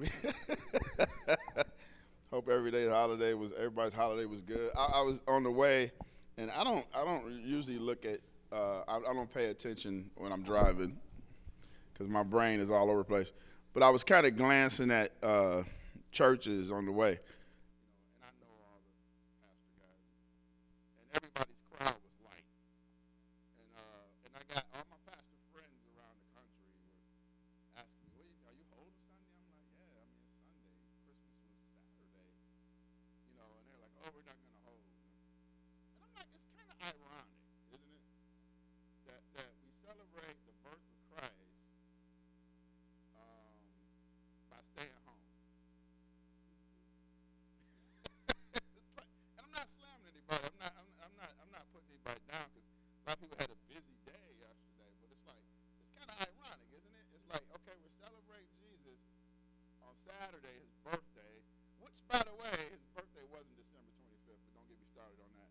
Hope every day holiday was everybody's holiday was good. I, I, was on the way, and I don't I don't usually look at uh, I, I, don't pay attention when I'm driving because my brain is all over the place. But I was kind of glancing at uh, churches on the way, and I know all the pastor guys, and everybody's crowd was light, and uh, and I got all my pastor friends around the country were asking me, "Are you holding Sunday?" I'm like, "Yeah, I mean it's Sunday. Christmas was Saturday, you know." And they're like, "Oh, we're not going to hold." And I'm like, it's kind of ironic, isn't it, that that we celebrate the birth of Christ um, by staying home. It's like- and I'm not slamming anybody. I'm not. I'm, I'm not. I'm not putting anybody down because a lot of people had a busy day yesterday. But it's like it's kind of ironic, isn't it? It's like okay, we're celebrating Jesus on Saturday, his birthday. Which, by the way, his birthday wasn't December 25th. But don't get me started on that.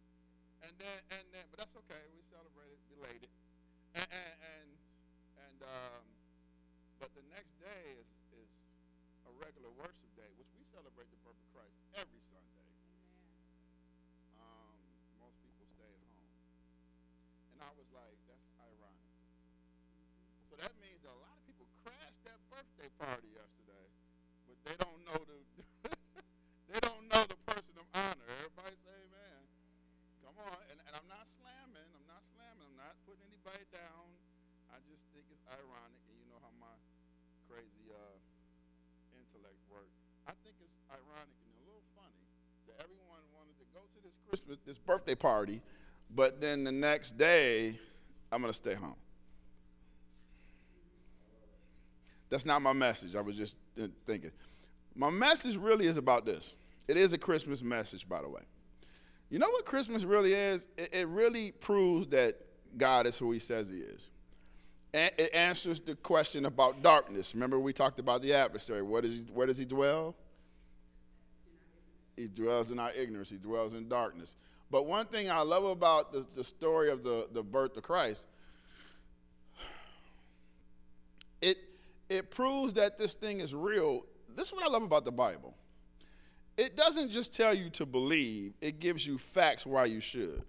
And then, and then, but that's okay. We celebrated belated. And and and, and um, but the next day is is a regular worship day, which we celebrate the birth of Christ every Sunday. Um, most people stay at home. And I was like, that's ironic. So that means that a lot of people crashed that birthday party yesterday, but they don't know the they don't know the person of honor. Everybody say amen. Come on. And, and I'm not slamming. I'm not slamming. I'm not putting anybody down. I just think it's ironic, and you know how my crazy uh, intellect works. I think it's ironic and a little funny that everyone wanted to go to this Christmas, this birthday party, but then the next day, I'm gonna stay home. That's not my message. I was just thinking. My message really is about this. It is a Christmas message, by the way. You know what Christmas really is? It, it really proves that God is who He says He is. And it answers the question about darkness. Remember, we talked about the adversary. What is he, where does he dwell? He dwells in our ignorance, he dwells in darkness. But one thing I love about the, the story of the, the birth of Christ, it, it proves that this thing is real. This is what I love about the Bible. It doesn't just tell you to believe, it gives you facts why you should.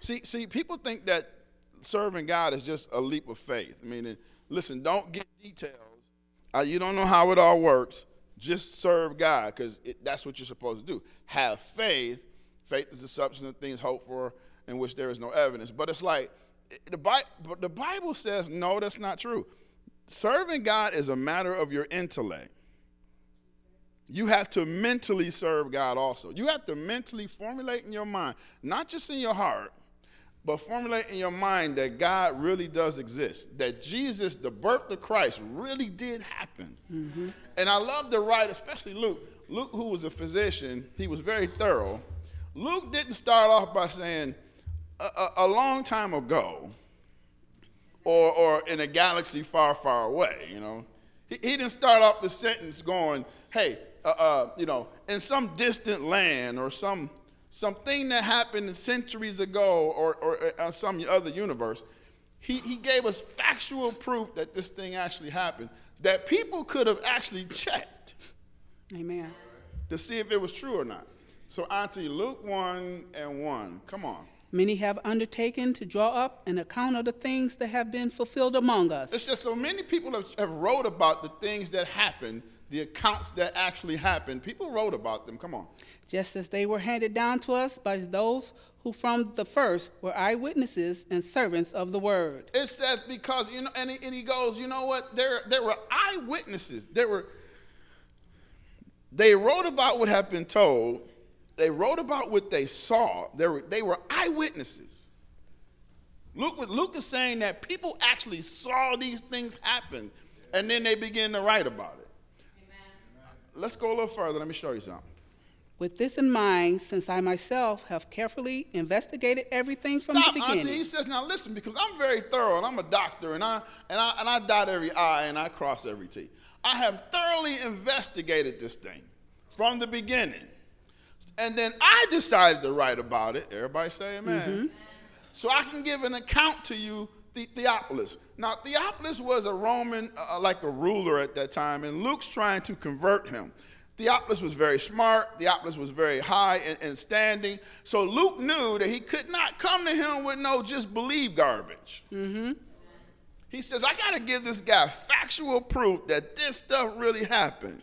See, see, people think that serving God is just a leap of faith. I mean, listen, don't get details. You don't know how it all works. Just serve God because that's what you're supposed to do. Have faith. Faith is the substance of things hoped for, in which there is no evidence. But it's like the Bible, the Bible says, no, that's not true. Serving God is a matter of your intellect. You have to mentally serve God also. You have to mentally formulate in your mind, not just in your heart, but formulate in your mind that God really does exist, that Jesus, the birth of Christ, really did happen. Mm-hmm. And I love the writer, especially Luke. Luke, who was a physician, he was very thorough. Luke didn't start off by saying, a, a, a long time ago, or, or in a galaxy far, far away, you know. He, he didn't start off the sentence going, hey, uh, uh, you know, in some distant land or some something that happened centuries ago or, or uh, some other universe. He, he gave us factual proof that this thing actually happened, that people could have actually checked. Amen. To see if it was true or not. So, Auntie, Luke 1 and 1. Come on. Many have undertaken to draw up an account of the things that have been fulfilled among us. It's just so many people have, have wrote about the things that happened, the accounts that actually happened. People wrote about them. Come on. Just as they were handed down to us by those who from the first were eyewitnesses and servants of the word. It says because you know, and he, and he goes, you know what? There there were eyewitnesses. There were. They wrote about what had been told. They wrote about what they saw. They were, they were eyewitnesses. Luke, Luke is saying that people actually saw these things happen, and then they begin to write about it. Amen. Let's go a little further. Let me show you something. With this in mind, since I myself have carefully investigated everything Stop, from the beginning. Auntie. He says, now listen, because I'm very thorough and I'm a doctor and I, and, I, and I dot every I and I cross every T. I have thoroughly investigated this thing from the beginning. And then I decided to write about it. Everybody say amen. Mm-hmm. So I can give an account to you, the- Theophilus. Now, Theophilus was a Roman, uh, like a ruler at that time, and Luke's trying to convert him. Theophilus was very smart. Theophilus was very high in, in, standing. So Luke knew that he could not come to him with no just believe garbage. Mm-hmm. He says, I got to give this guy factual proof that this stuff really happened.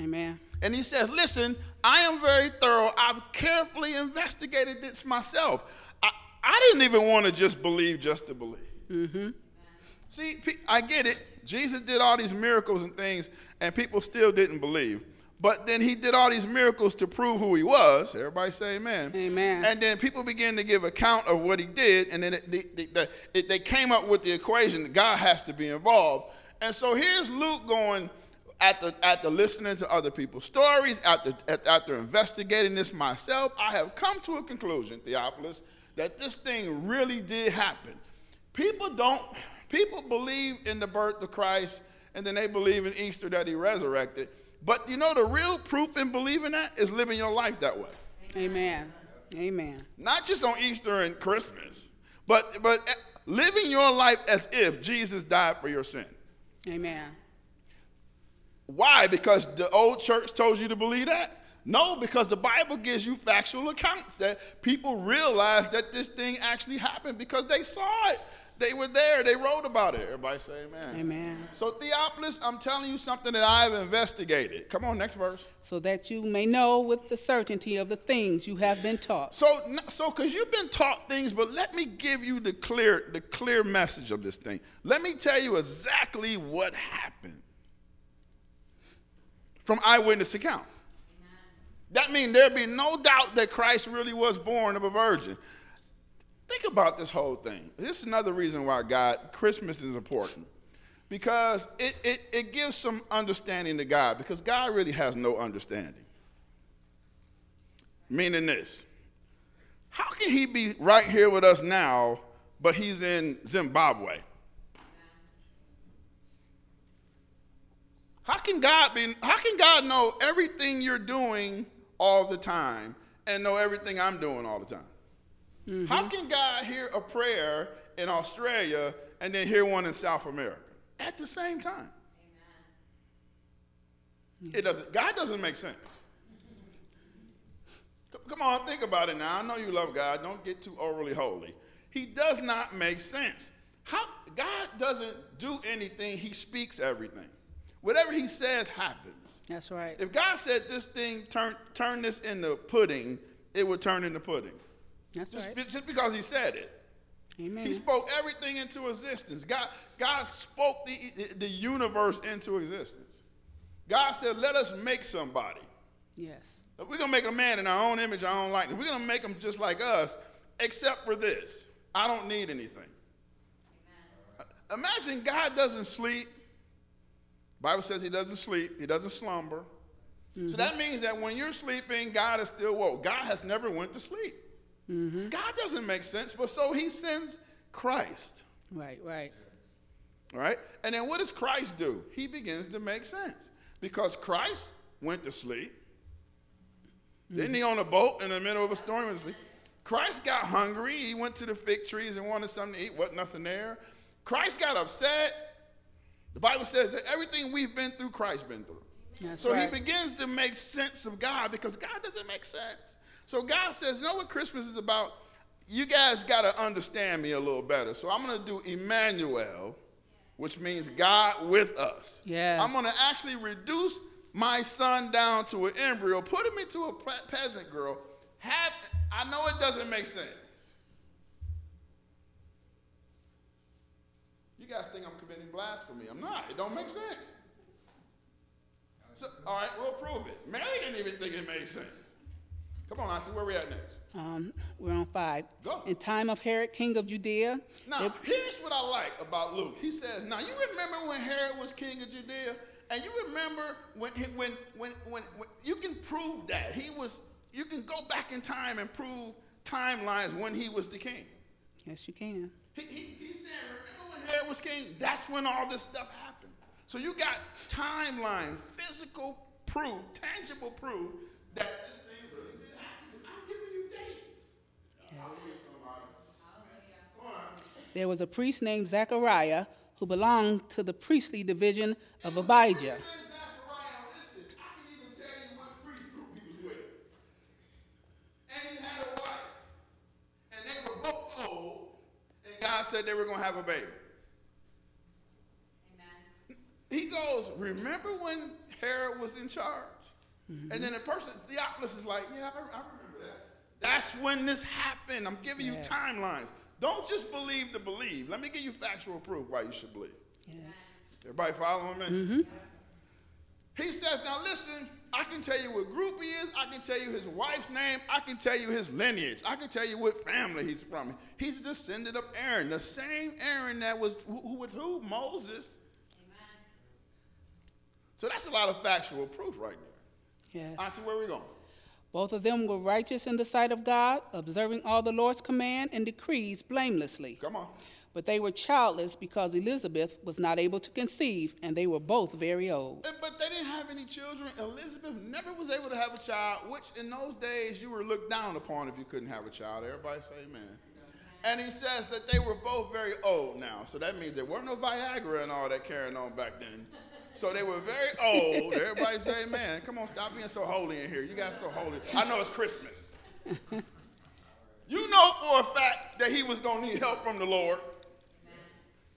Amen. And he says, Listen, I am very thorough. I've carefully investigated this myself. I, I didn't even want to just believe just to believe. Mm-hmm. See, I get it. Jesus did all these miracles and things, and people still didn't believe. But then he did all these miracles to prove who he was. Everybody say amen. Amen. And then people began to give account of what he did, and then it, the, the, it, they came up with the equation that God has to be involved. And so here's Luke going, after, after listening to other people's stories, after, after investigating this myself, I have come to a conclusion, Theophilus, that this thing really did happen. People don't, people believe in the birth of Christ, and then they believe in Easter that he resurrected. But you know, the real proof in believing that is living your life that way. Amen. Amen. Not just on Easter and Christmas, but, but living your life as if Jesus died for your sin. Amen. Why? Because the old church told you to believe that? No, because the Bible gives you factual accounts that people realize that this thing actually happened because they saw it. They were there. They wrote about it. Everybody say amen. Amen. So Theophilus, I'm telling you something that I've investigated. Come on, next verse. So that you may know with the certainty of the things you have been taught. So, so because you've been taught things, but let me give you the clear, the clear message of this thing. Let me tell you exactly what happened from eyewitness account. That means there'd be no doubt that Christ really was born of a virgin. Think about this whole thing. This is another reason why God, Christmas is important. Because it, it, it gives some understanding to God, because God really has no understanding. Meaning this how can he be right here with us now, but he's in Zimbabwe? How can God be how can God know everything you're doing all the time and know everything I'm doing all the time? Mm-hmm. How can God hear a prayer in Australia and then hear one in South America at the same time? Amen. It doesn't God doesn't make sense. Come on, think about it now. I know you love God. Don't get too overly holy. He does not make sense. How God doesn't do anything, he speaks everything. Whatever he says happens. That's right. If God said this thing turn turn this into pudding, it would turn into pudding. That's just, right. Just because he said it. Amen. He spoke everything into existence. God, God spoke the, the universe into existence. God said, let us make somebody. Yes. We're going to make a man in our own image, our own likeness. We're going to make them just like us, except for this. I don't need anything. Amen. Imagine God doesn't sleep Bible says he doesn't sleep, he doesn't slumber. Mm-hmm. So that means that when you're sleeping, God is still woke. God has never went to sleep. Mm-hmm. God doesn't make sense, but so he sends Christ. Right, right. Right? And then what does Christ do? He begins to make sense. Because Christ went to sleep. Mm-hmm. Didn't he on a boat in the middle of a storm and sleep? Christ got hungry. He went to the fig trees and wanted something to eat. Wasn't nothing there. Christ got upset. The Bible says that everything we've been through, Christ been through. That's so right. he begins to make sense of God because God doesn't make sense. So God says, you know what Christmas is about? You guys got to understand me a little better. So I'm going to do Emmanuel, which means God with us. I'm going to actually reduce my son down to an embryo, put him into a peasant girl. Have, I know it doesn't make sense. You guys think I'm committing blasphemy. I'm not. It don't make sense. So, all right, we'll prove it. Mary didn't even think it made sense. Come on, Auntie, where we at next? Um, we're on five. Go. In time of Herod, king of Judea. Now, it, here's what I like about Luke. He says, now you remember when Herod was king of Judea? And you remember when, when, when, when, when you can prove that. He was, you can go back in time and prove timelines when he was the king. Yes, you can. He, he, he said, Herod was king, that's when all this stuff happened. So you got timeline, physical proof, tangible proof that this thing really did happen. I'm giving you dates. Yeah. There was a priest named Zechariah who belonged to the priestly division of Abijah. Zechariah, listen, I can even tell you what priest group he was with. And he had a wife. And they were both old. And God said they were going to have a baby. Amen. He goes, Remember when Herod was in charge? And then the person, Theophilus, is like, Yeah, I, I remember that. That's when this happened. I'm giving Yes. you timelines. Don't just believe to believe. Let me give you factual proof why you should believe. Yes. Everybody following me? Mm-hmm. He says, now listen, I can tell you what group he is. I can tell you his wife's name. I can tell you his lineage. I can tell you what family he's from. He's descendant of Aaron, the same Aaron that was who, who was who? Moses. So that's a lot of factual proof right there. Yes. On to where we going? Both of them were righteous in the sight of God, observing all the Lord's command and decrees blamelessly. Come on. But they were childless because Elizabeth was not able to conceive, and they were both very old. But they didn't have any children. Elizabeth never was able to have a child, which in those days you were looked down upon if you couldn't have a child. Everybody say amen. And he says that they were both very old now. So that means there weren't no Viagra and all that carrying on back then. So they were very old. Everybody say man, Come on, stop being so holy in here. You guys so holy. I know it's Christmas. You know for a fact that he was going to need help from the Lord.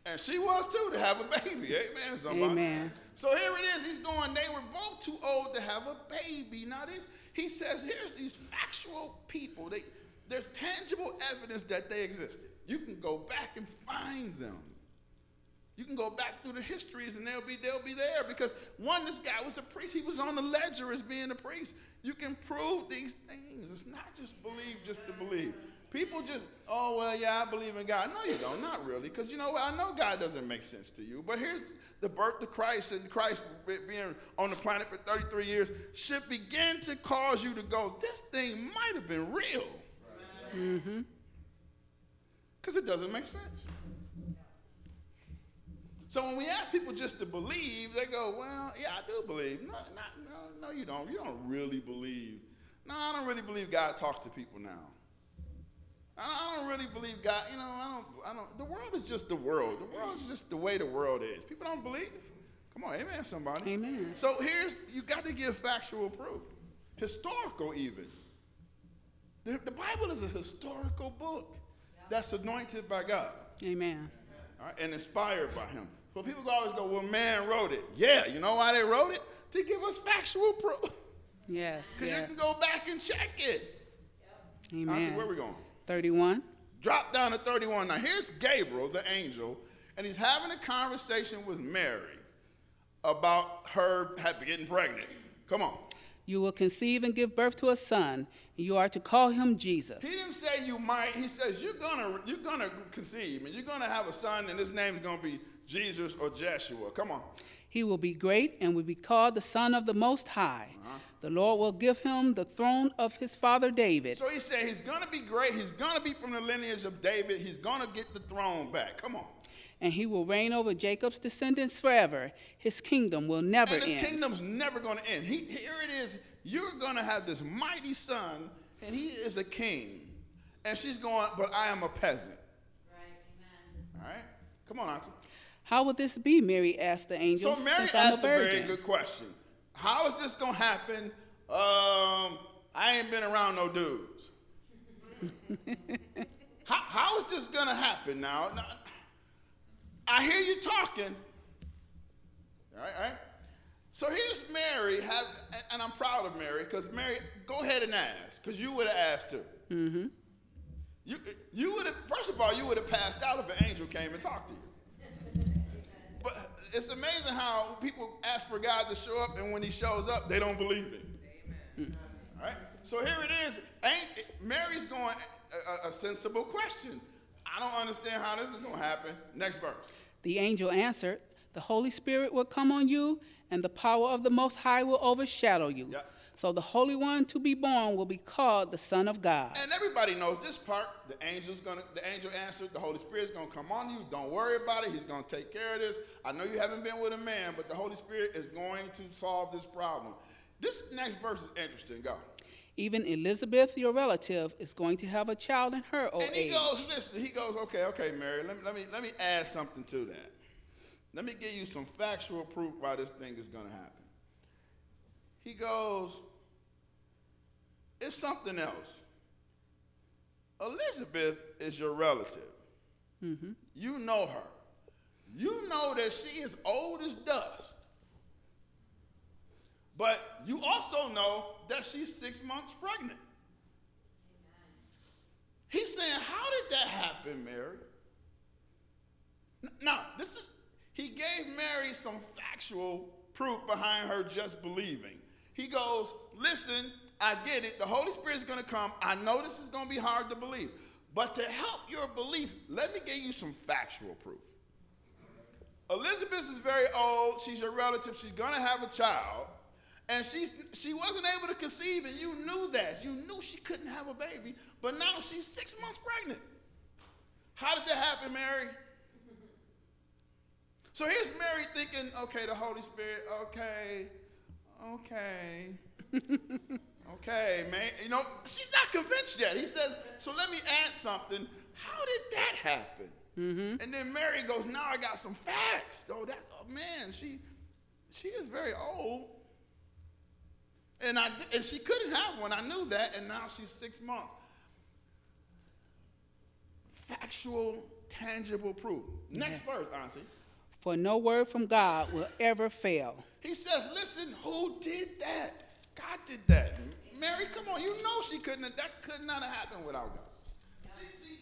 And she was too to have a baby. Amen, somebody. Amen. So here it is. He's going, they were both too old to have a baby. Now, this, he says, here's these factual people. They, there's tangible evidence that they existed. You can go back and find them. You can go back through the histories and they'll be they'll be there because one, this guy was a priest. He was on the ledger as being a priest. You can prove these things. It's not just believe just to believe. People just, oh well, yeah, I believe in God. No, you don't, not really, because you know what? I know God doesn't make sense to you. But here's the birth of Christ and Christ being on the planet for 33 years should begin to cause you to go, this thing might have been real. Mm-hmm. Because it doesn't make sense. So when we ask people just to believe, they go, "Well, yeah, I do believe." No, not, no, no, you don't. You don't really believe. No, I don't really believe God talks to people now. I don't really believe God. You know, I don't. I don't. The world is just the world. The world is just the way the world is. People don't believe. Come on, amen, somebody. Amen. So here's you got to give factual proof, historical even. The, the Bible is a historical book that's anointed by God Amen. all right, and inspired by him. So people always go, well, man wrote it. Yeah, you know why they wrote it? To give us factual proof. Yes. Because Yeah. you can go back and check it. So Amen. where we going? 31. Drop down to 31. Now here's Gabriel, the angel, and he's having a conversation with Mary about her getting pregnant. Come on. You will conceive and give birth to a son, you are to call him Jesus. He didn't say you might. He says you're gonna you're gonna conceive and you're gonna have a son, and his name's gonna be Jesus or Joshua. Come on. He will be great and will be called the Son of the Most High. Uh-huh. The Lord will give him the throne of his father David, So he said he's gonna be great. He's gonna be from the lineage of David. He's gonna get the throne back. Come on. and he will reign over Jacob's descendants forever. His kingdom will never And his end. kingdom's never gonna end. He, here it is. You're gonna have this mighty son, and he is a king. And she's going, but I am a peasant. Right. Amen. All right? Come on, Auntie. How will this be? Mary asked the angel. So Mary asked a a very good question. How is this gonna happen? Um, I ain't been around no dudes. how, how is this gonna happen now? Now, I hear you talking. All right, all right. So here's Mary, have, and I'm proud of Mary, because Mary, go ahead and ask, because you would have asked too. Mm-hmm. You, you would have, first of all, you would have passed out if an angel came and talked to you. But it's amazing how people ask for God to show up, and when He shows up, they don't believe Him. Amen. All right. So here it is. Ain't Mary's going a, a, a sensible question. I don't understand how this is going to happen. Next verse. The angel answered, The Holy Spirit will come on you, and the power of the Most High will overshadow you. Yep. So the Holy One to be born will be called the Son of God. And everybody knows this part. The angel's gonna, the angel answered, the Holy Spirit's gonna come on you. Don't worry about it. He's gonna take care of this. I know you haven't been with a man, but the Holy Spirit is going to solve this problem. This next verse is interesting. Go. Even Elizabeth, your relative, is going to have a child in her old age. And he age. goes, listen, he goes, okay, okay, Mary, let me, let me, let me add something to that. let me give you some factual proof why this thing is going to happen. He goes, it's something else. Elizabeth is your relative. Mm-hmm. You know her. You know that she is old as dust. But you also know that she's six months pregnant. He's saying, How did that happen, Mary? Now, this is, he gave Mary some factual proof behind her just believing. He goes, Listen, I get it. The Holy Spirit is going to come. I know this is going to be hard to believe. But to help your belief, let me give you some factual proof. Elizabeth is very old. She's your relative. She's going to have a child. And she's, she wasn't able to conceive, and you knew that. You knew she couldn't have a baby, but now she's six months pregnant. How did that happen, Mary? So here's Mary thinking, okay, the Holy Spirit, okay, okay, okay, man. You know, she's not convinced yet. He says, so let me add something. How did that happen? Mm-hmm. And then Mary goes, now I got some facts. Though that, oh man, she, she is very old. And, I, and she couldn't have one. I knew that. And now she's six months. Factual, tangible proof. Next Yeah. verse, Auntie. For no word from God will ever fail. He says, listen, who did that? God did that. Mary, come on. You know she couldn't have, that could not have happened without God. See, see,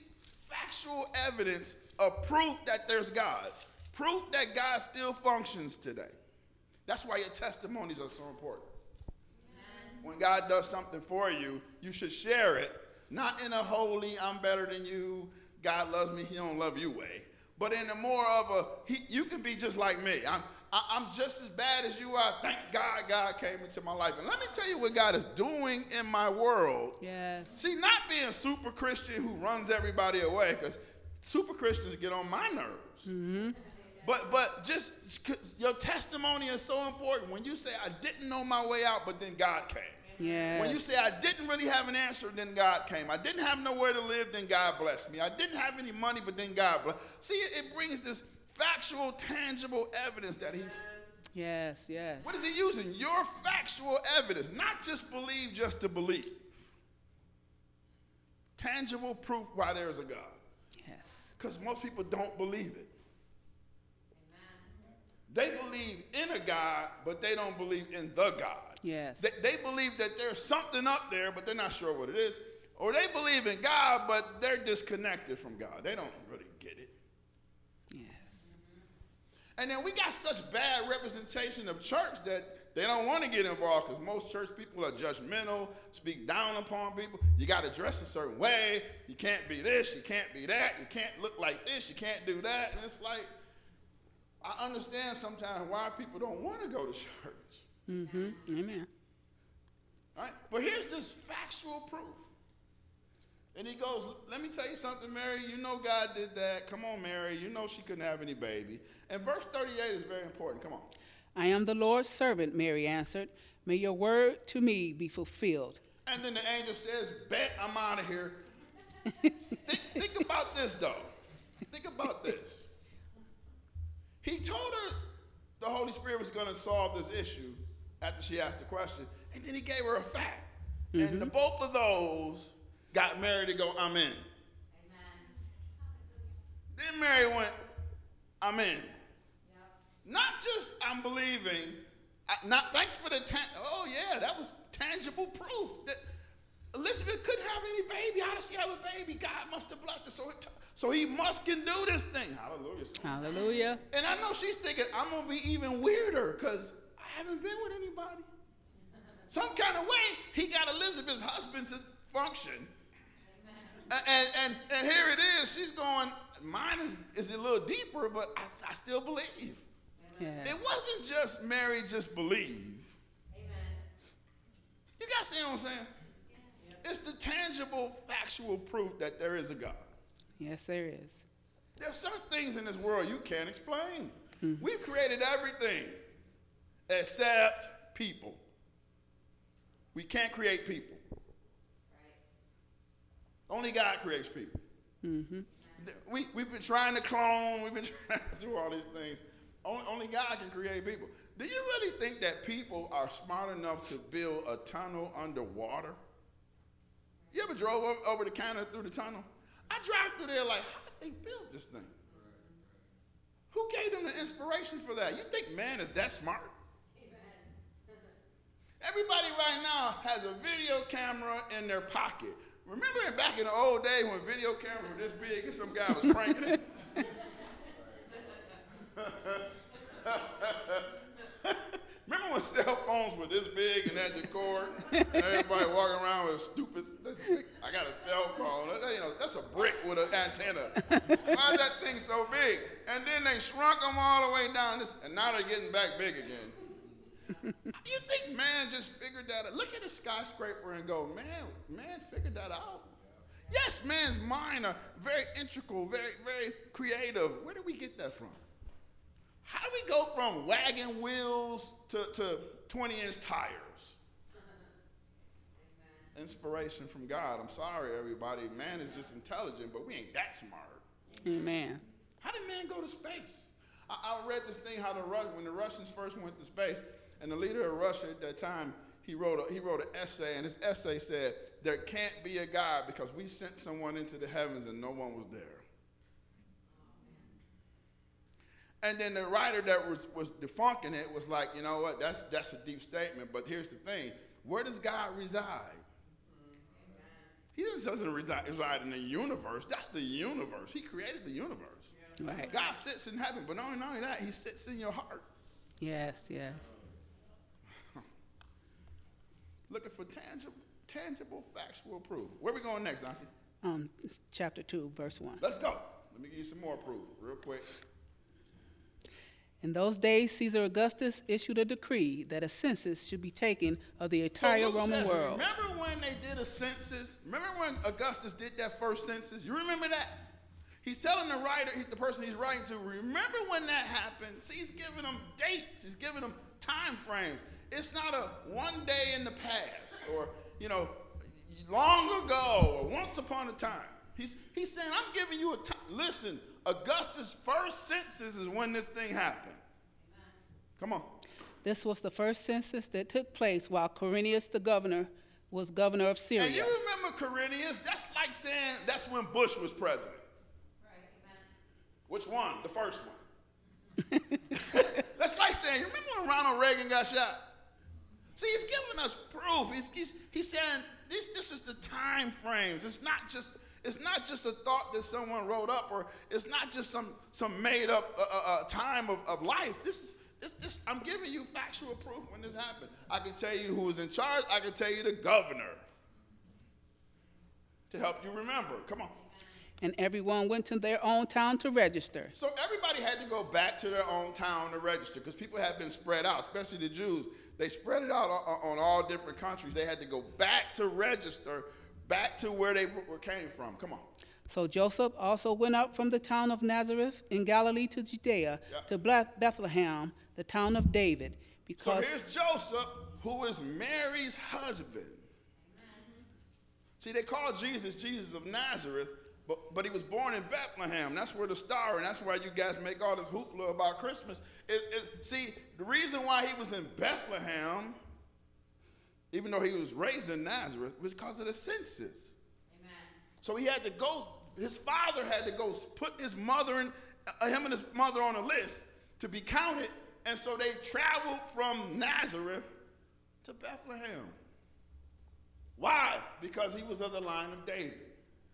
factual evidence of proof that there's God. Proof that God still functions today. That's why your testimonies are so important. When God does something for you, you should share it, not in a holy, I'm better than you, God loves me, he don't love you way, but in a more of a, he, you can be just like me. I'm, I, I'm just as bad as you are. Thank God God came into my life. And let me tell you what God is doing in my world. Yes. See, not being super Christian who runs everybody away, because super Christians get on my nerves. Mm-hmm. But but just your testimony is so important. When you say I didn't know my way out, but then God came. Yes. When you say I didn't really have an answer, then God came. I didn't have nowhere to live, then God blessed me. I didn't have any money, but then God blessed. See, it, it brings this factual, tangible evidence that He's. Yes, yes. What is He using? Your factual evidence, not just believe just to believe. Tangible proof why there is a God. Yes. Because most people don't believe it. Amen. They believe in a God, but they don't believe in the God. Yes. They, they believe that there's something up there, but they're not sure what it is. Or they believe in God, but they're disconnected from God. They don't really get it. Yes. And then we got such bad representation of church that they don't want to get involved because most church people are judgmental, speak down upon people. You got to dress a certain way. You can't be this, you can't be that, you can't look like this, you can't do that. And it's like, I understand sometimes why people don't want to go to church. Mm-hmm. Amen. Right? But here's this factual proof. And he goes, Let me tell you something, Mary. You know God did that. Come on, Mary. You know she couldn't have any baby. And verse 38 is very important. Come on. I am the Lord's servant, Mary answered. May your word to me be fulfilled. And then the angel says, Bet I'm out of here. think, think about this, though. Think about this. He told her the Holy Spirit was going to solve this issue after she asked the question, and then he gave her a fact. And mm-hmm. the, both of those got married to go, I'm in. Then Mary went, I'm in. Not just I'm believing. I- Not thanks for the tan- oh yeah, that was tangible proof that Elizabeth couldn't have any baby. How does she have a baby? God must have blessed her, so it, so He must can do this thing. Hallelujah. Hallelujah. And I know she's thinking I'm gonna be even weirder because I haven't been with anybody. Some kind of way he got Elizabeth's husband to function. And, and, and here it is. She's going, mine is, is a little deeper, but I, I still believe. Yes. It wasn't just Mary just believe. Amen. You guys see what I'm saying? It's the tangible, factual proof that there is a God. Yes, there is. There's certain things in this world you can't explain. Hmm. We've created everything except people. We can't create people. Only God creates people. Mm-hmm. We, we've been trying to clone, we've been trying to do all these things. Only, only God can create people. Do you really think that people are smart enough to build a tunnel underwater? You ever drove over, over the counter through the tunnel? I drive through there like, how did they build this thing? Who gave them the inspiration for that? You think man is that smart? Everybody right now has a video camera in their pocket. Remember back in the old days when video cameras were this big and some guy was cranking it? Remember when cell phones were this big and had the and everybody walking around with a stupid. Big, I got a cell phone. You know, that's a brick with an antenna. Why is that thing so big? And then they shrunk them all the way down, this, and now they're getting back big again. You think man just figured that out? Look at a skyscraper and go, man, man figured that out. Yes, man's mind are very integral, very, very creative. Where did we get that from? How do we go from wagon wheels to, to 20 inch tires? Inspiration from God. I'm sorry, everybody. Man is just intelligent, but we ain't that smart. Amen. How did man go to space? I, I read this thing how the when the Russians first went to space, and the leader of Russia at that time, he wrote, a, he wrote an essay, and his essay said, There can't be a God because we sent someone into the heavens and no one was there. And then the writer that was, was defunking it was like, you know what, that's, that's a deep statement, but here's the thing where does God reside? He doesn't reside, reside in the universe. That's the universe. He created the universe. Right. God sits in heaven, but not only that, He sits in your heart. Yes, yes. Looking for tangible, tangible, factual proof. Where we going next, Auntie? Um, chapter 2, verse 1. Let's go. Let me give you some more proof, real quick. In those days, Caesar Augustus issued a decree that a census should be taken of the entire so Roman says, world. Remember when they did a census? Remember when Augustus did that first census? You remember that? He's telling the writer, the person he's writing to, remember when that happened? See, he's giving them dates. He's giving them time frames. It's not a one day in the past or, you know, long ago or once upon a time. He's, he's saying, I'm giving you a time. Listen, Augustus' first census is when this thing happened. Come on. This was the first census that took place while Quirinius the governor was governor of Syria. And you remember Quirinius? That's like saying that's when Bush was president. Right, Which one? The first one. that's like saying, you remember when Ronald Reagan got shot? See, he's giving us proof. He's, he's, he's saying this, this is the time frames. It's not just it's not just a thought that someone wrote up, or it's not just some, some made up uh, uh, uh, time of, of life. This is, this, this, I'm giving you factual proof when this happened. I can tell you who was in charge, I can tell you the governor to help you remember. Come on. And everyone went to their own town to register. So everybody had to go back to their own town to register because people had been spread out, especially the Jews. They spread it out on, all different countries. They had to go back to register back to where they were, came from. Come on. So Joseph also went up from the town of Nazareth in Galilee to Judea to Bethlehem, the town of David. Because so here's Joseph, who is Mary's husband. See, they call Jesus Jesus of Nazareth, but, but he was born in Bethlehem. That's where the star, and that's why you guys make all this hoopla about Christmas. It, it, see, the reason why he was in Bethlehem even though he was raised in Nazareth, was because of the census. Amen. So he had to go, his father had to go put his mother and uh, him and his mother on a list to be counted. And so they traveled from Nazareth to Bethlehem. Why? Because he was of the line of David.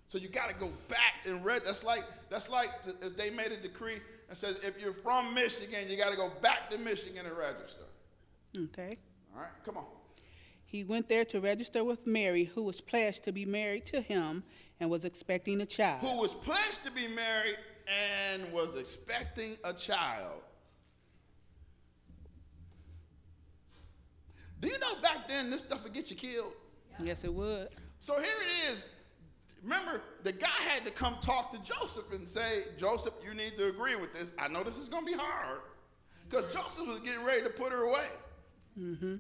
So you got to go back and read. That's like that's like if they made a decree and says if you're from Michigan, you got to go back to Michigan and register. Okay. All right, come on. He went there to register with Mary, who was pledged to be married to him and was expecting a child. Who was pledged to be married and was expecting a child. Do you know back then this stuff would get you killed? Yes, it would. So here it is. Remember, the guy had to come talk to Joseph and say, Joseph, you need to agree with this. I know this is going to be hard. Because Joseph was getting ready to put her away. Mm-hmm.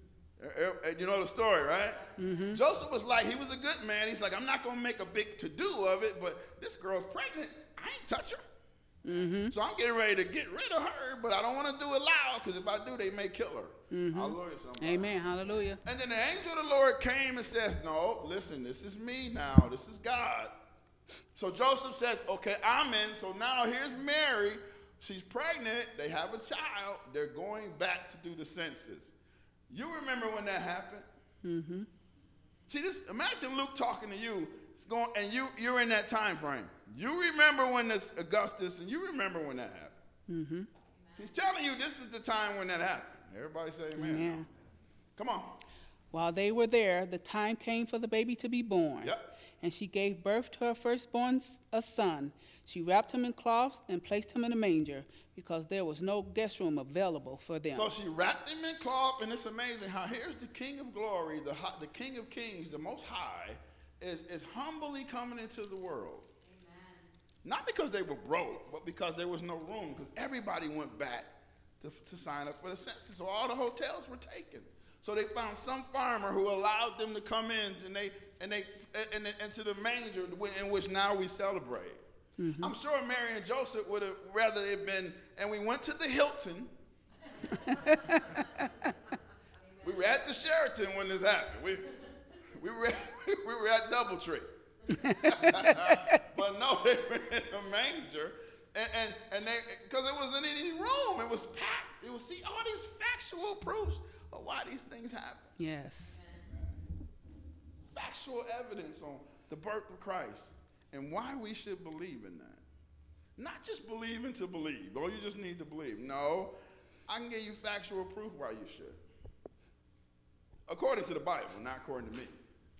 You know the story, right? Mm-hmm. Joseph was like, he was a good man. He's like, I'm not going to make a big to do of it, but this girl's pregnant. I ain't touch her. Mm-hmm. So I'm getting ready to get rid of her, but I don't want to do it loud because if I do, they may kill her. Mm-hmm. Hallelujah. Somebody. Amen. Hallelujah. And then the angel of the Lord came and said, No, listen, this is me now. This is God. So Joseph says, Okay, I'm in. So now here's Mary. She's pregnant. They have a child. They're going back to do the census. You remember when that happened? Mm-hmm. See this. Imagine Luke talking to you. It's going, and you you're in that time frame. You remember when this Augustus, and you remember when that happened. Mm-hmm. He's telling you this is the time when that happened. Everybody say amen. amen. Come on. While they were there, the time came for the baby to be born. Yep. And she gave birth to her firstborn, a son. She wrapped him in cloths and placed him in a manger because there was no guest room available for them. So she wrapped him in cloth, and it's amazing how here's the King of Glory, the, the King of Kings, the Most High, is, is humbly coming into the world. Not because they were broke, but because there was no room, because everybody went back to, to sign up for the census. So all the hotels were taken. So they found some farmer who allowed them to come in and they and they and, and into the manger in which now we celebrate. Mm-hmm. I'm sure Mary and Joseph would have rather it been, and we went to the Hilton. we were at the Sheraton when this happened. We, we, were, at, we were at Doubletree. but no, they were in a manger. And, and, and they, because it wasn't in any room, it was packed. It was, see, all these factual proofs of why these things happen. Yes. Factual evidence on the birth of Christ and why we should believe in that. Not just believing to believe, or you just need to believe. No, I can give you factual proof why you should. According to the Bible, not according to me.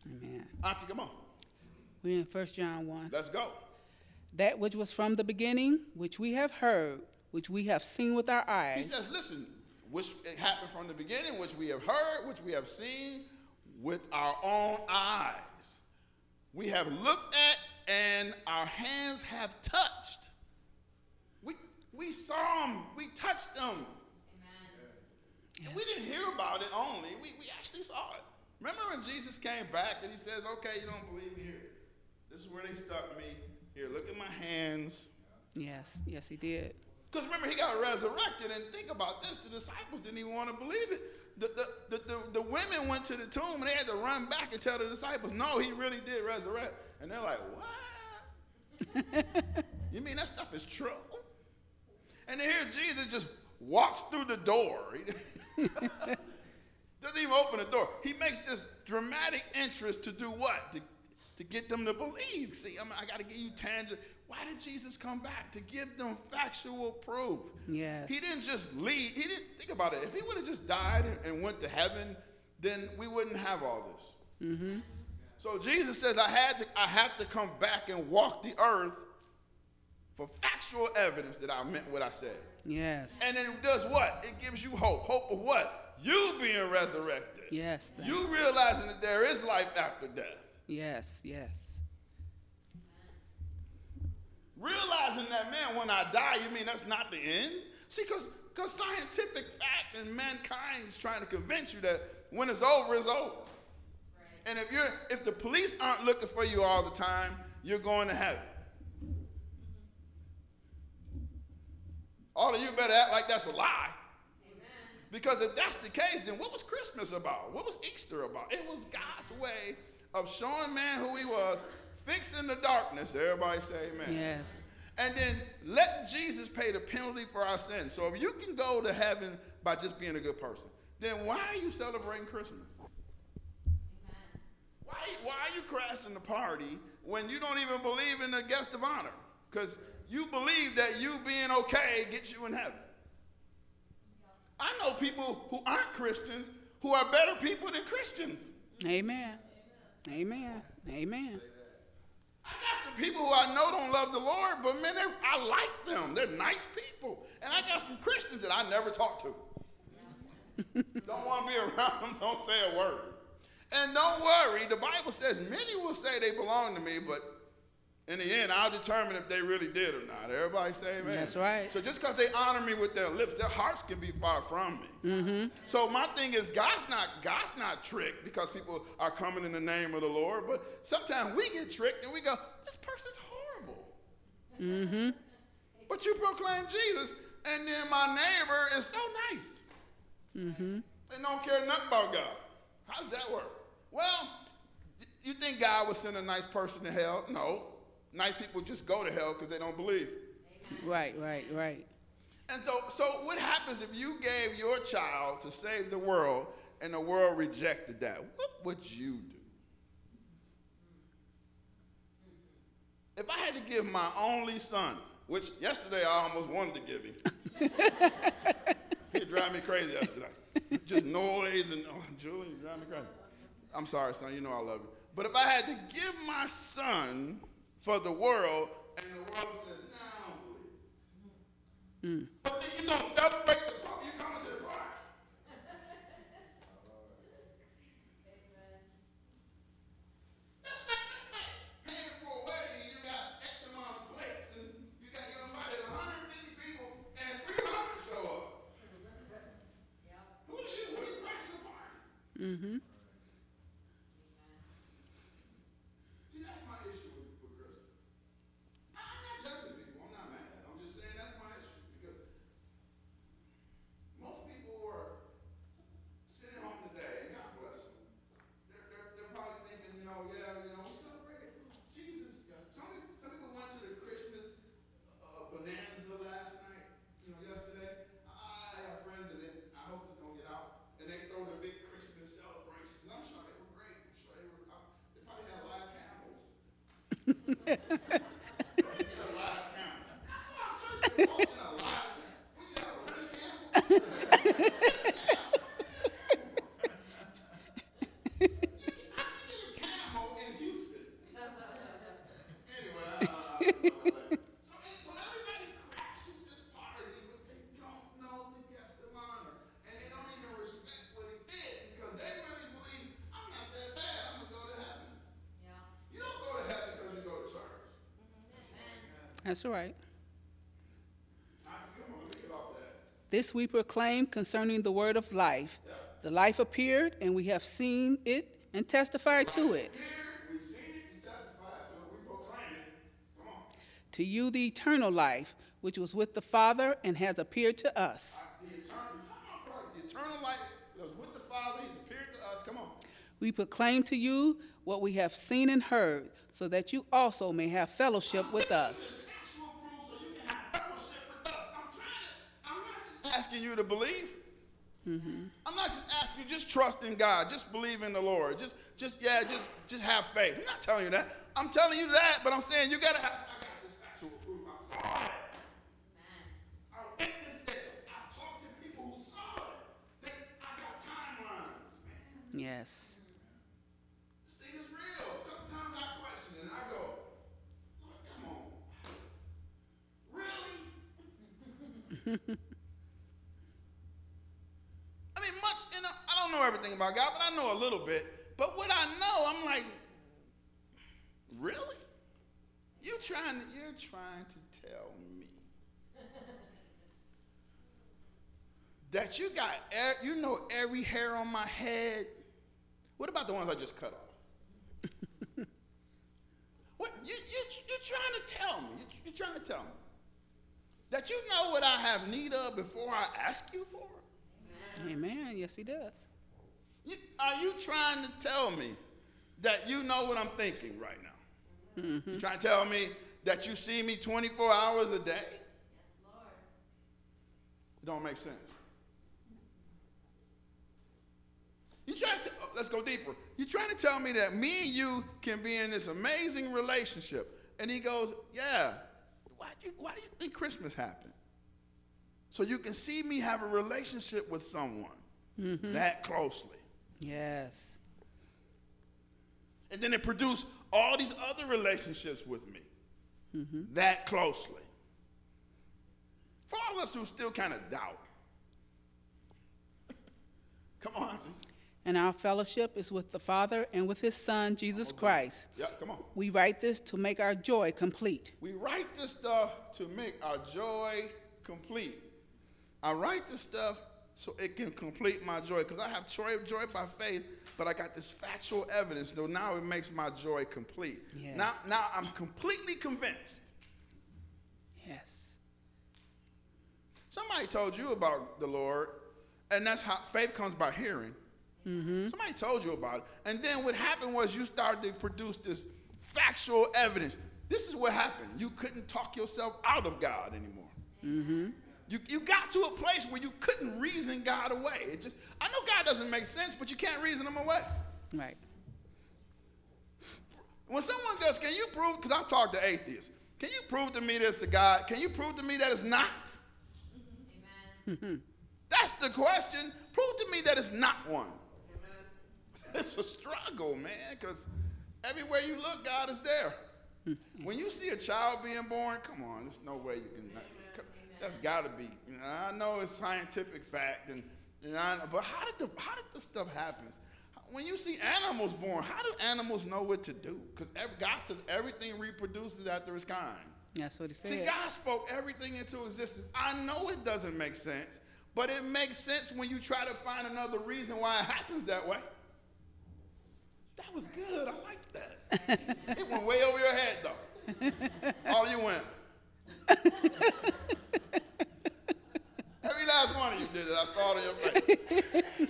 Amen. Auntie, come on. We're in 1 John 1. Let's go. That which was from the beginning, which we have heard, which we have seen with our eyes. He says, listen, which it happened from the beginning, which we have heard, which we have seen with our own eyes. We have looked at and our hands have touched. We, we saw them, we touched them. Yes. We didn't hear about it only, we, we actually saw it. Remember when Jesus came back and he says, Okay, you don't believe me here. Is where they stuck me. Here, look at my hands. Yes, yes, he did. Because remember, he got resurrected, and think about this the disciples didn't even want to believe it. The, the, the, the, the women went to the tomb and they had to run back and tell the disciples, No, he really did resurrect. And they're like, What? you mean that stuff is true? And then here Jesus just walks through the door. Doesn't even open the door. He makes this dramatic entrance to do what? To, to get them to believe. See, I, mean, I got to give you tangible. Why did Jesus come back? To give them factual proof. Yes. He didn't just leave. He didn't think about it. If he would have just died and, and, went to heaven, then we wouldn't have all this. Mm-hmm. So Jesus says, I had to, I have to come back and walk the earth for factual evidence that I meant what I said. Yes. And it does what? It gives you hope. Hope of what? you being resurrected. Yes. You realizing that there is life after death. Yes, yes. Realizing that, man, when I die, you mean that's not the end? See, because because scientific fact and mankind is trying to convince you that when it's over, it's over. Right. And if you're if the police aren't looking for you all the time, you're going to heaven. All of you better act like that's a lie. Because if that's the case, then what was Christmas about? What was Easter about? It was God's way of showing man who he was, fixing the darkness. Everybody say amen. Yes. And then let Jesus pay the penalty for our sins. So if you can go to heaven by just being a good person, then why are you celebrating Christmas? Why, why are you crashing the party when you don't even believe in the guest of honor? Because you believe that you being okay gets you in heaven. I know people who aren't Christians who are better people than Christians. Amen. Amen. Amen. I got some people who I know don't love the Lord, but man, I like them. They're nice people. And I got some Christians that I never talk to. don't want to be around them, don't say a word. And don't worry, the Bible says many will say they belong to me, but in the end, I'll determine if they really did or not. Everybody say amen. That's right. So just because they honor me with their lips, their hearts can be far from me. Mm-hmm. So my thing is, God's not God's not tricked because people are coming in the name of the Lord. But sometimes we get tricked and we go, "This person's horrible." Mm-hmm. but you proclaim Jesus, and then my neighbor is so nice. Mm-hmm. They don't care nothing about God. How does that work? Well, you think God would send a nice person to hell? No. Nice people just go to hell because they don't believe. Right, right, right. And so, so what happens if you gave your child to save the world and the world rejected that? What would you do? If I had to give my only son, which yesterday I almost wanted to give him, he'd drive me crazy yesterday. Just noise and, oh, Julie, you drive me crazy. I'm sorry, son, you know I love you. But if I had to give my son for the world, and the world says, no, I don't believe. it." Mm. But then you don't celebrate the party, you coming to the party. That's like, that's like paying for a wedding and you got X amount of plates and you got you invited 150 people and 300 show up. Who are you? What are you crashing the party? Mm-hmm. See, that's my issue with, with Christmas. I'm not judging people. I'm not mad. I'm just saying that's my issue because most people who are sitting home today, and God bless them, they're, they're, they're probably thinking, you know, yeah, you know, we celebrated Jesus. Yeah. Some, people- some people went to the Christmas uh, bonanza last night, you know, yesterday. I have friends and they, I hope it's going to get out. And they throw the big Christmas celebrations. I'm sure they were great. I'm sure they were, uh, they probably had live camels. They did a live camel. That's why I'm church is walking a live camel. We got a real camel. How you get a camel in Houston? Anyway, uh, so, so everybody crashes this party, but they don't know the guest of honor. And they don't even respect what he did because they really believe, I'm not that bad, I'm going to go to heaven. You don't go to heaven because you go to church. That's right. Auntie, come on, let me get off that. This we proclaim concerning the word of life. The life appeared, and we have seen it and testified to it. Here, we've seen it, we testified to it, we proclaim it. Come on. To you, the eternal life, which was with the Father and has appeared to us. Uh, the eternal, come on, Christ, the eternal life was with the Father, he's appeared to us. Come on. We proclaim to you what we have seen and heard, so that you also may have fellowship with us. Actual proof so you can have fellowship with us. I'm trying to, I'm not just asking you to believe. I'm not just asking you, just trust in God, just believe in the Lord, just, just yeah, just, just have faith. I'm not telling you that. I'm telling you that, but I'm saying you gotta have. I got this actual proof. I saw it. I witnessed it. I talked to people who saw it. They, I got timelines, man. Yes. This thing is real. Sometimes I question it and I go, Lord, come on. Really? I mean, much, you know, everything about God, but I know a little bit. But what I know, I'm like, really? You trying to, you're trying to tell me that you got, you know every hair on my head. What about the ones I just cut off? what you you you're trying to tell me? You, you're trying to tell me that you know what I have need of before I ask you for it? Amen. Yes, he does. Are you trying to tell me that you know what I'm thinking right now? You mm-hmm. trying to tell me that you see me 24 hours a day? Yes, Lord. It don't make sense. You trying to oh, let's go deeper. You trying to tell me that me and you can be in this amazing relationship? And he goes, Yeah. Why do you, why do you think Christmas happened? So you can see me have a relationship with someone mm-hmm. that closely. Yes. And then it produced all these other relationships with me mm-hmm. that closely. For all of us who still kind of doubt. come on, Auntie. And our fellowship is with the Father and with his Son, Jesus Christ. Yeah, come on. We write this to make our joy complete. We write this stuff to make our joy complete. I write this stuff so it can complete my joy because I have joy, joy by faith, but I got this factual evidence. So now it makes my joy complete. Yes. Now, now I'm completely convinced Yes. Somebody told you about the Lord, and that's how faith comes by hearing. Mm-hmm. Somebody told you about it. And then what happened was you started to produce this factual evidence. This is what happened. You couldn't talk yourself out of God anymore. Mm-hmm. You, you got to a place where you couldn't reason God away. It just I know God doesn't make sense, but you can't reason him away. Right. When someone goes, Can you prove? Because I've talked to atheists. Can you prove to me there's a God? Can you prove to me that it's not? Amen. That's the question. Prove to me that it's not one. Amen. It's a struggle, man, because everywhere you look, God is there. Hmm. when you see a child being born, come on, there's no way you can. That's got to be. You know, I know it's scientific fact, and know, I but how did the how did this stuff happen? When you see animals born, how do animals know what to do? Because God says everything reproduces after its kind. That's what he said. See, God spoke everything into existence. I know it doesn't make sense, but it makes sense when you try to find another reason why it happens that way. That was good. I like that. it went way over your head, though. All you went. Last one of you did it. I saw it on your face.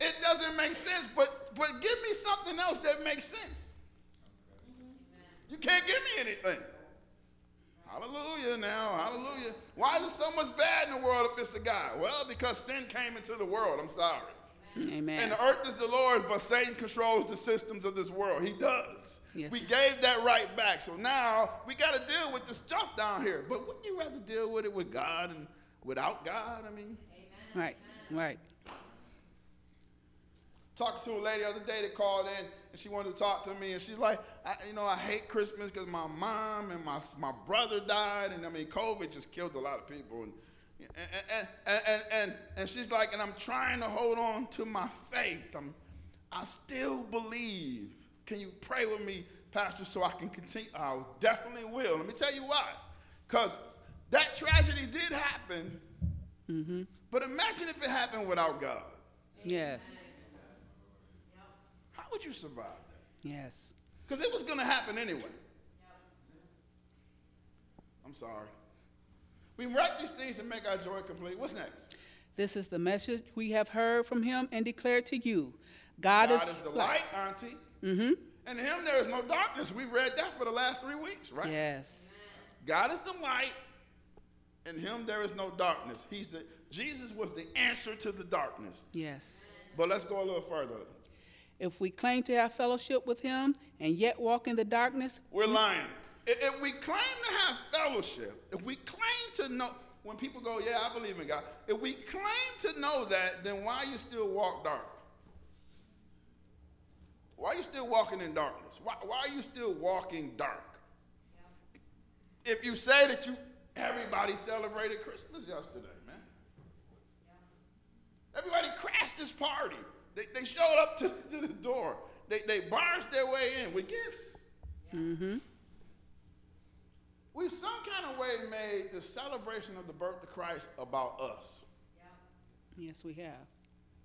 it doesn't make sense, but but give me something else that makes sense. You can't give me anything. Hallelujah now, hallelujah. Why is there so much bad in the world if it's a God? Well, because sin came into the world. I'm sorry. Amen. And the earth is the Lord's, but Satan controls the systems of this world. He does. Yes. We gave that right back. So now we got to deal with the stuff down here. But wouldn't you rather deal with it with God and without God? I mean, right. Right. talking to a lady the other day that called in and she wanted to talk to me and she's like I, you know i hate christmas because my mom and my, my brother died and i mean covid just killed a lot of people and and, and, and, and, and she's like and i'm trying to hold on to my faith i'm i still believe can you pray with me pastor so i can continue i definitely will let me tell you why because that tragedy did happen but imagine if it happened without god Yes. how would you survive that Yes. Because it was going to happen anyway. I'm sorry. We write these things to make our joy complete. What's next? This is the message we have heard from him and declared to you. God, God is the light, Auntie. Mm-hmm. And in him there is no darkness. We read that for the last three weeks, right? Yes. God is the light. In him there is no darkness. He's the Jesus was the answer to the darkness. Yes. But let's go a little further. If we claim to have fellowship with him and yet walk in the darkness, We're lying. If, we claim to have fellowship, if we claim to know, when people go, yeah, I believe in God, if we claim to know that, then why you still walk dark? Why are you still walking in darkness? Why, why are you still walking dark? If you say that you, everybody celebrated Christmas yesterday, man. Everybody crashed this party. They, they showed up to, to the door. They, they barged their way in with gifts. mm-hmm. We've some kind of way made the celebration of the birth of Christ about us. yes, we have.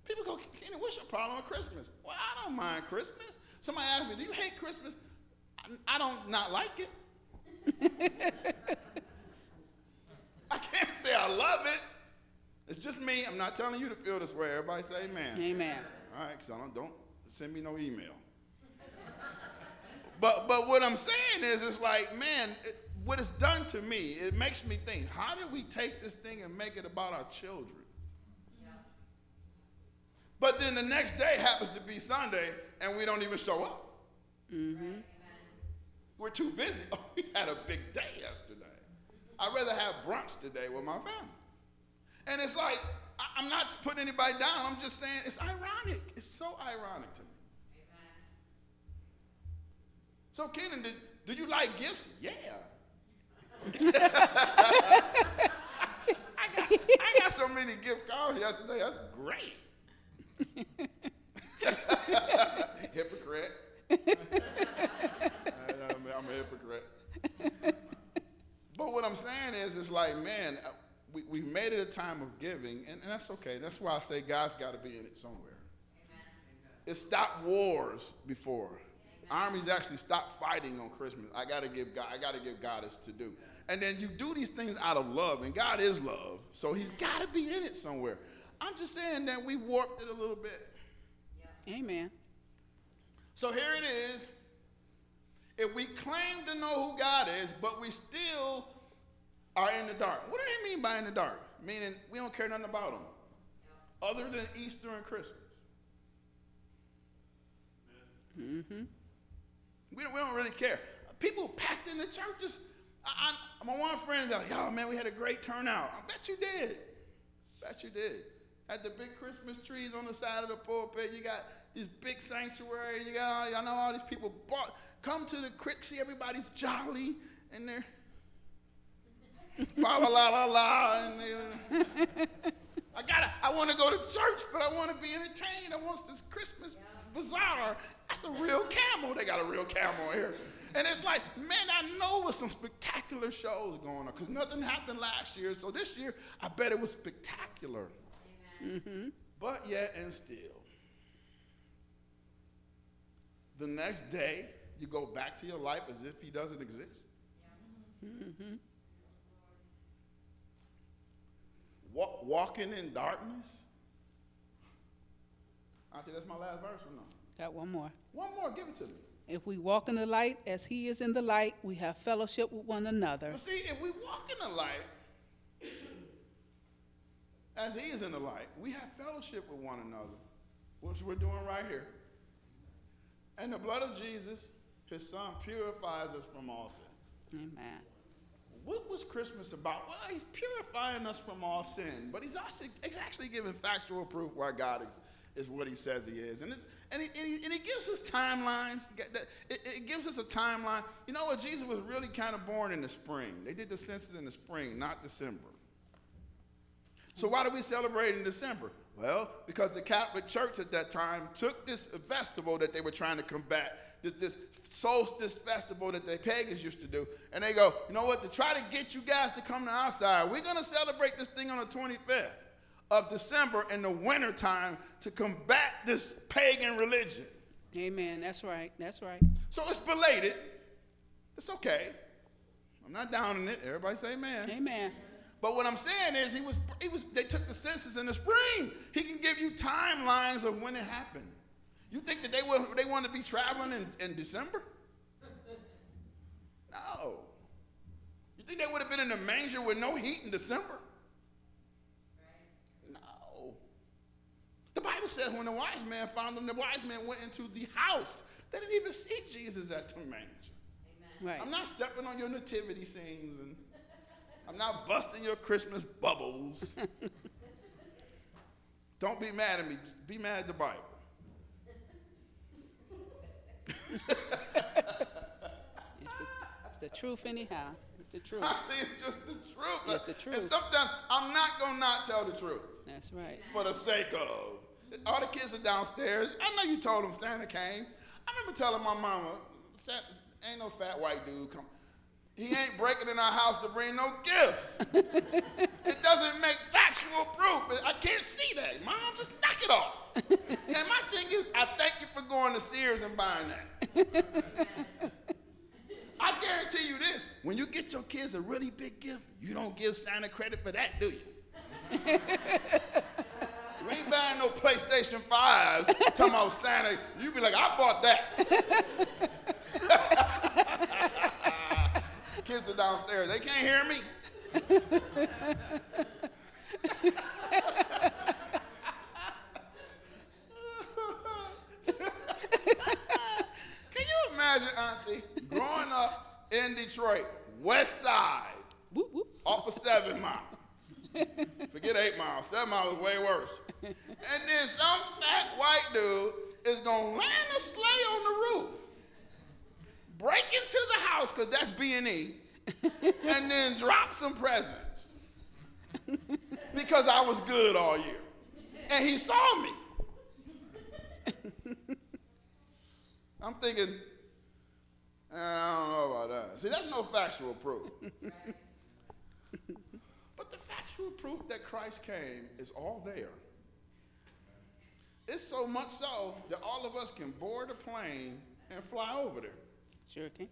People go, Kenny, what's your problem with Christmas? Well, I don't mind Christmas. Somebody asked me, do you hate Christmas? I, I don't not like it. I can't say I love it. It's just me. I'm not telling you to feel this way. Everybody say amen. Amen. All right, because don't, don't send me no email. but but what I'm saying is, it's like, man, it, what it's done to me, it makes me think, how did we take this thing and make it about our children? But then the next day happens to be Sunday, and we don't even show up. Mm-hmm. We're too busy. Oh, we had a big day yesterday. I'd rather have brunch today with my family. And it's like, I- I'm not putting anybody down. I'm just saying it's ironic. It's so ironic to me. Amen. So, Kenan, did, do you like gifts? Yeah. I, got, I got so many gift cards yesterday. That's great. Hypocrite. I'm, I'm a hypocrite. But what I'm saying is, it's like, man, uh, we, we made it a time of giving, and, and that's okay. That's why I say God's got to be in it somewhere. It stopped wars before. Armies actually stopped fighting on Christmas. I gotta give God, I gotta give God his to do. And then you do these things out of love, and God is love, so He's got to be in it somewhere. I'm just saying that we warped it a little bit. Amen. So here it is. If we claim to know who God is, but we still are in the dark. What do they mean by in the dark? Meaning we don't care nothing about them, other than Easter and Christmas. Mm-hmm. We don't, we don't really care. People packed in the churches. I, I, my one friend's like, oh man, we had a great turnout. I bet you did. Bet you did. Had the big Christmas trees on the side of the pulpit. You got this big sanctuary. You got all, I know all these people bought, come to the crick, see everybody's jolly, and they're fa la la la and they, I gotta, I want to go to church, but I want to be entertained. I want this Christmas bazaar. That's a real camel. They got a real camel here. And it's like, man, I know with some spectacular shows going on because nothing happened last year. So this year, I bet it was spectacular. Mm-hmm. But yet and still, the next day, you go back to your life as if he doesn't exist. Mm-hmm. Walk, walking in darkness. Auntie, that's my last verse or no? Got one more. One more, give it to me. If we walk in the light as he is in the light, we have fellowship with one another. But see, if we walk in the light, as he is in the light, we have fellowship with one another, which we're doing right here. And the blood of Jesus, his son, purifies us from all sin. Amen. What was Christmas about? Well, he's purifying us from all sin, but he's actually, he's actually giving factual proof why God is, is what he says he is. And, and, he, and, he, and he gives us timelines. It, it gives us a timeline. You know what? Jesus was really kind of born in the spring. They did the census in the spring, not December. So why do we celebrate in December? Well, because the Catholic Church at that time took this festival that they were trying to combat, this, this solstice festival that the pagans used to do, and they go, you know what, to try to get you guys to come to our side, we're going to celebrate this thing on the 25th of December in the wintertime to combat this pagan religion. Amen. That's right. That's right. So it's belated. It's okay. I'm not down in it. Everybody say amen. Amen. But what I'm saying is he was he was they took the census in the spring. He can give you timelines of when it happened. You think that they would they want to be traveling in, in December? No. You think they would have been in the manger with no heat in December? No. The Bible says when the wise man found them, the wise man went into the house. They didn't even see Jesus at the manger. Right. I'm not stepping on your nativity scenes and I'm not busting your Christmas bubbles. Don't be mad at me. Be mad at the Bible. It's the, it's the truth, anyhow. It's the truth. I see it's just the truth. It's the truth. And sometimes I'm not gonna not tell the truth That's right. for the sake of. All the kids are downstairs. I know you told them Santa came. I remember telling my mama, ain't no fat white dude come. He ain't breaking in our house to bring no gifts. it doesn't make factual proof. I can't see that. Mom, just knock it off. and my thing is, I thank you for going to Sears and buying that. I guarantee you this: when you get your kids a really big gift, you don't give Santa credit for that, do you? you ain't buying no PlayStation 5s talking about Santa. You be like, I bought that. Kids are downstairs. They can't hear me. Can you imagine, Auntie, growing up in Detroit, West Side, Whoop, whoop. off of Seven Mile? Forget Eight Mile. Seven Mile is way worse. And then some fat white dude is gonna land a sleigh on the roof, break into the house because that's B and E, and then drop some presents because I was good all year, and he saw me. I'm thinking, "Uh, I don't know about that. See, that's no factual proof. But the factual proof that Christ came is all there. It's so much so that all of us can board a plane and fly over there. Sure can.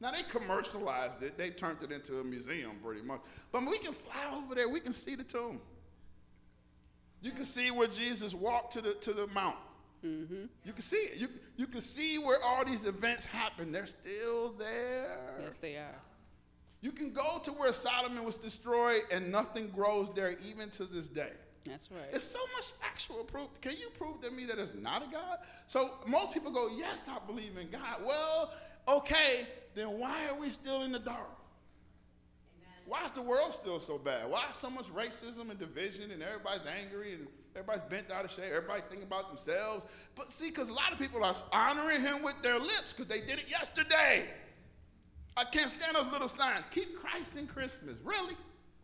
Now they commercialized it. They turned it into a museum pretty much. But we can fly over there. We can see the tomb. You can see where Jesus walked to the to the mount. Mm-hmm. You can see it. You, you can see where all these events happen. They're still there. Yes, they are. You can go to where Sodom was destroyed and nothing grows there even to this day. That's right. It's so much factual proof. Can you prove to me that there's not a God? So most people go, yes, I believe in God. Well, okay, then why are we still in the dark? Why is the world still so bad? Why is so much racism and division and everybody's angry and everybody's bent out of shape? Everybody thinking about themselves. But see, because a lot of people are honoring him with their lips because they did it yesterday. I can't stand those little signs. Keep Christ in Christmas. Really?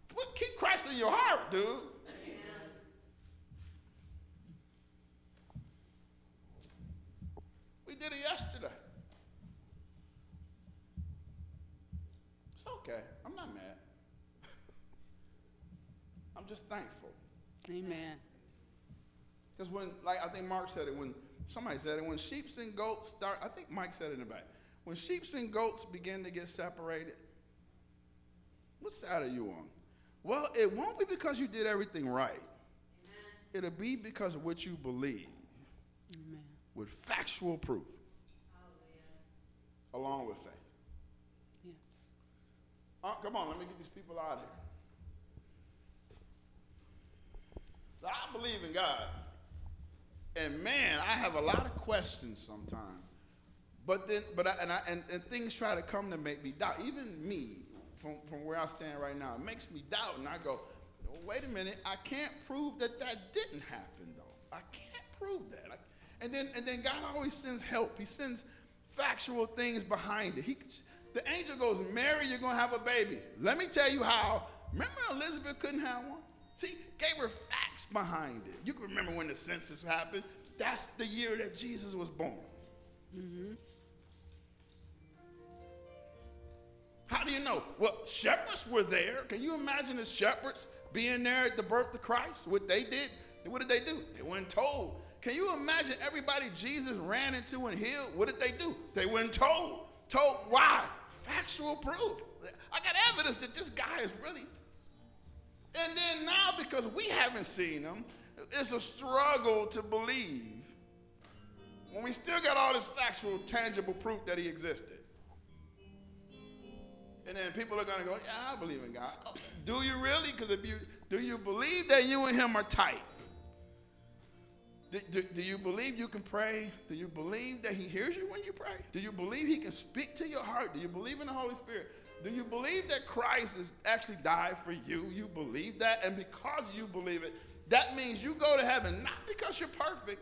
Put, keep Christ in your heart, dude. Did it yesterday. It's okay. I'm not mad. I'm just thankful. Amen. Because when, like I think Mark said it, when somebody said it, when sheep and goats start, I think Mike said it in the back. When sheep and goats begin to get separated, what side are you on? Well, it won't be because you did everything right. It'll be because of what you believe. With factual proof, along with faith. Yes. Uh, come on, let me get these people out of here. So I believe in God. And man, I have a lot of questions sometimes. But then, but I, and, I, and, and things try to come to make me doubt. Even me, from, from where I stand right now, it makes me doubt. And I go, wait a minute, I can't prove that that didn't happen, though. I can't prove that. I, and then, and then God always sends help. He sends factual things behind it. He, the angel goes, Mary, you're going to have a baby. Let me tell you how. Remember Elizabeth couldn't have one? See, gave her facts behind it. You can remember when the census happened. That's the year that Jesus was born. Mm-hmm. How do you know? Well, shepherds were there. Can you imagine the shepherds being there at the birth of Christ? What they did? What did they do? They weren't told. Can you imagine everybody Jesus ran into and healed? What did they do? They weren't told. Told why? Factual proof. I got evidence that this guy is really. And then now, because we haven't seen him, it's a struggle to believe when we still got all this factual, tangible proof that he existed. And then people are going to go, yeah, I believe in God. Do you really? Because if you do you believe that you and him are tight? Do, do, do, you believe you can pray? Do you believe that he hears you when you pray? Do you believe he can speak to your heart? Do you believe in the Holy Spirit? Do you believe that Christ has actually died for you? You believe that? And because you believe it, that means you go to heaven not because you're perfect,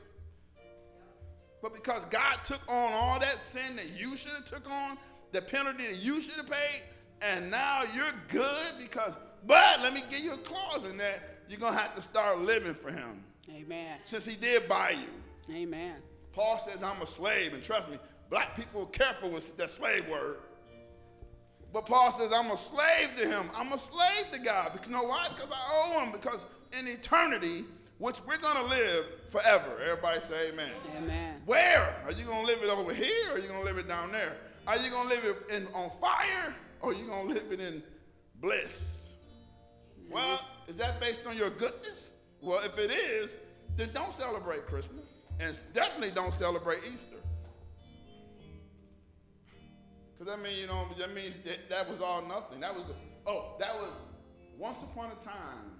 but because God took on all that sin that you should have took on, the penalty that you should have paid, and now you're good because, but let me give you a clause in that you're going to have to start living for him. Amen. Since he did buy you. Amen. Paul says, I'm a slave, and trust me, black people are careful with that slave word. But Paul says, I'm a slave to him. I'm a slave to God. Because you know why? Because I owe him. Because in eternity, which we're going to live forever. Everybody say amen. Amen. Where? Are you going to live it over here or are you going to live it down there? Are you going to live it in, on fire or are you going to live it in bliss? Well, is that based on your goodness? Well, if it is, then don't celebrate Christmas. And definitely don't celebrate Easter. Because that means, you know, that means that, that was all nothing. That was, a, oh, that was once upon a time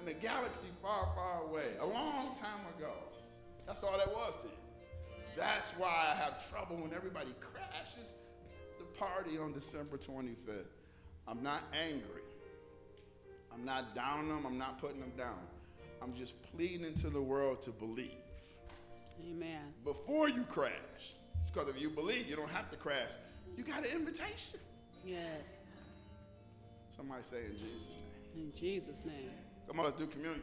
in a galaxy far, far away, a long time ago. That's all that was to you. That's why I have trouble when everybody crashes the party on December 25th. I'm not angry. I'm not down them. I'm not putting them down. I'm just pleading to the world to believe. Amen. Before you crash. Because if you believe, you don't have to crash. You got an invitation. Yes. Somebody say in Jesus' name. In Jesus' name. Come on, let's do communion.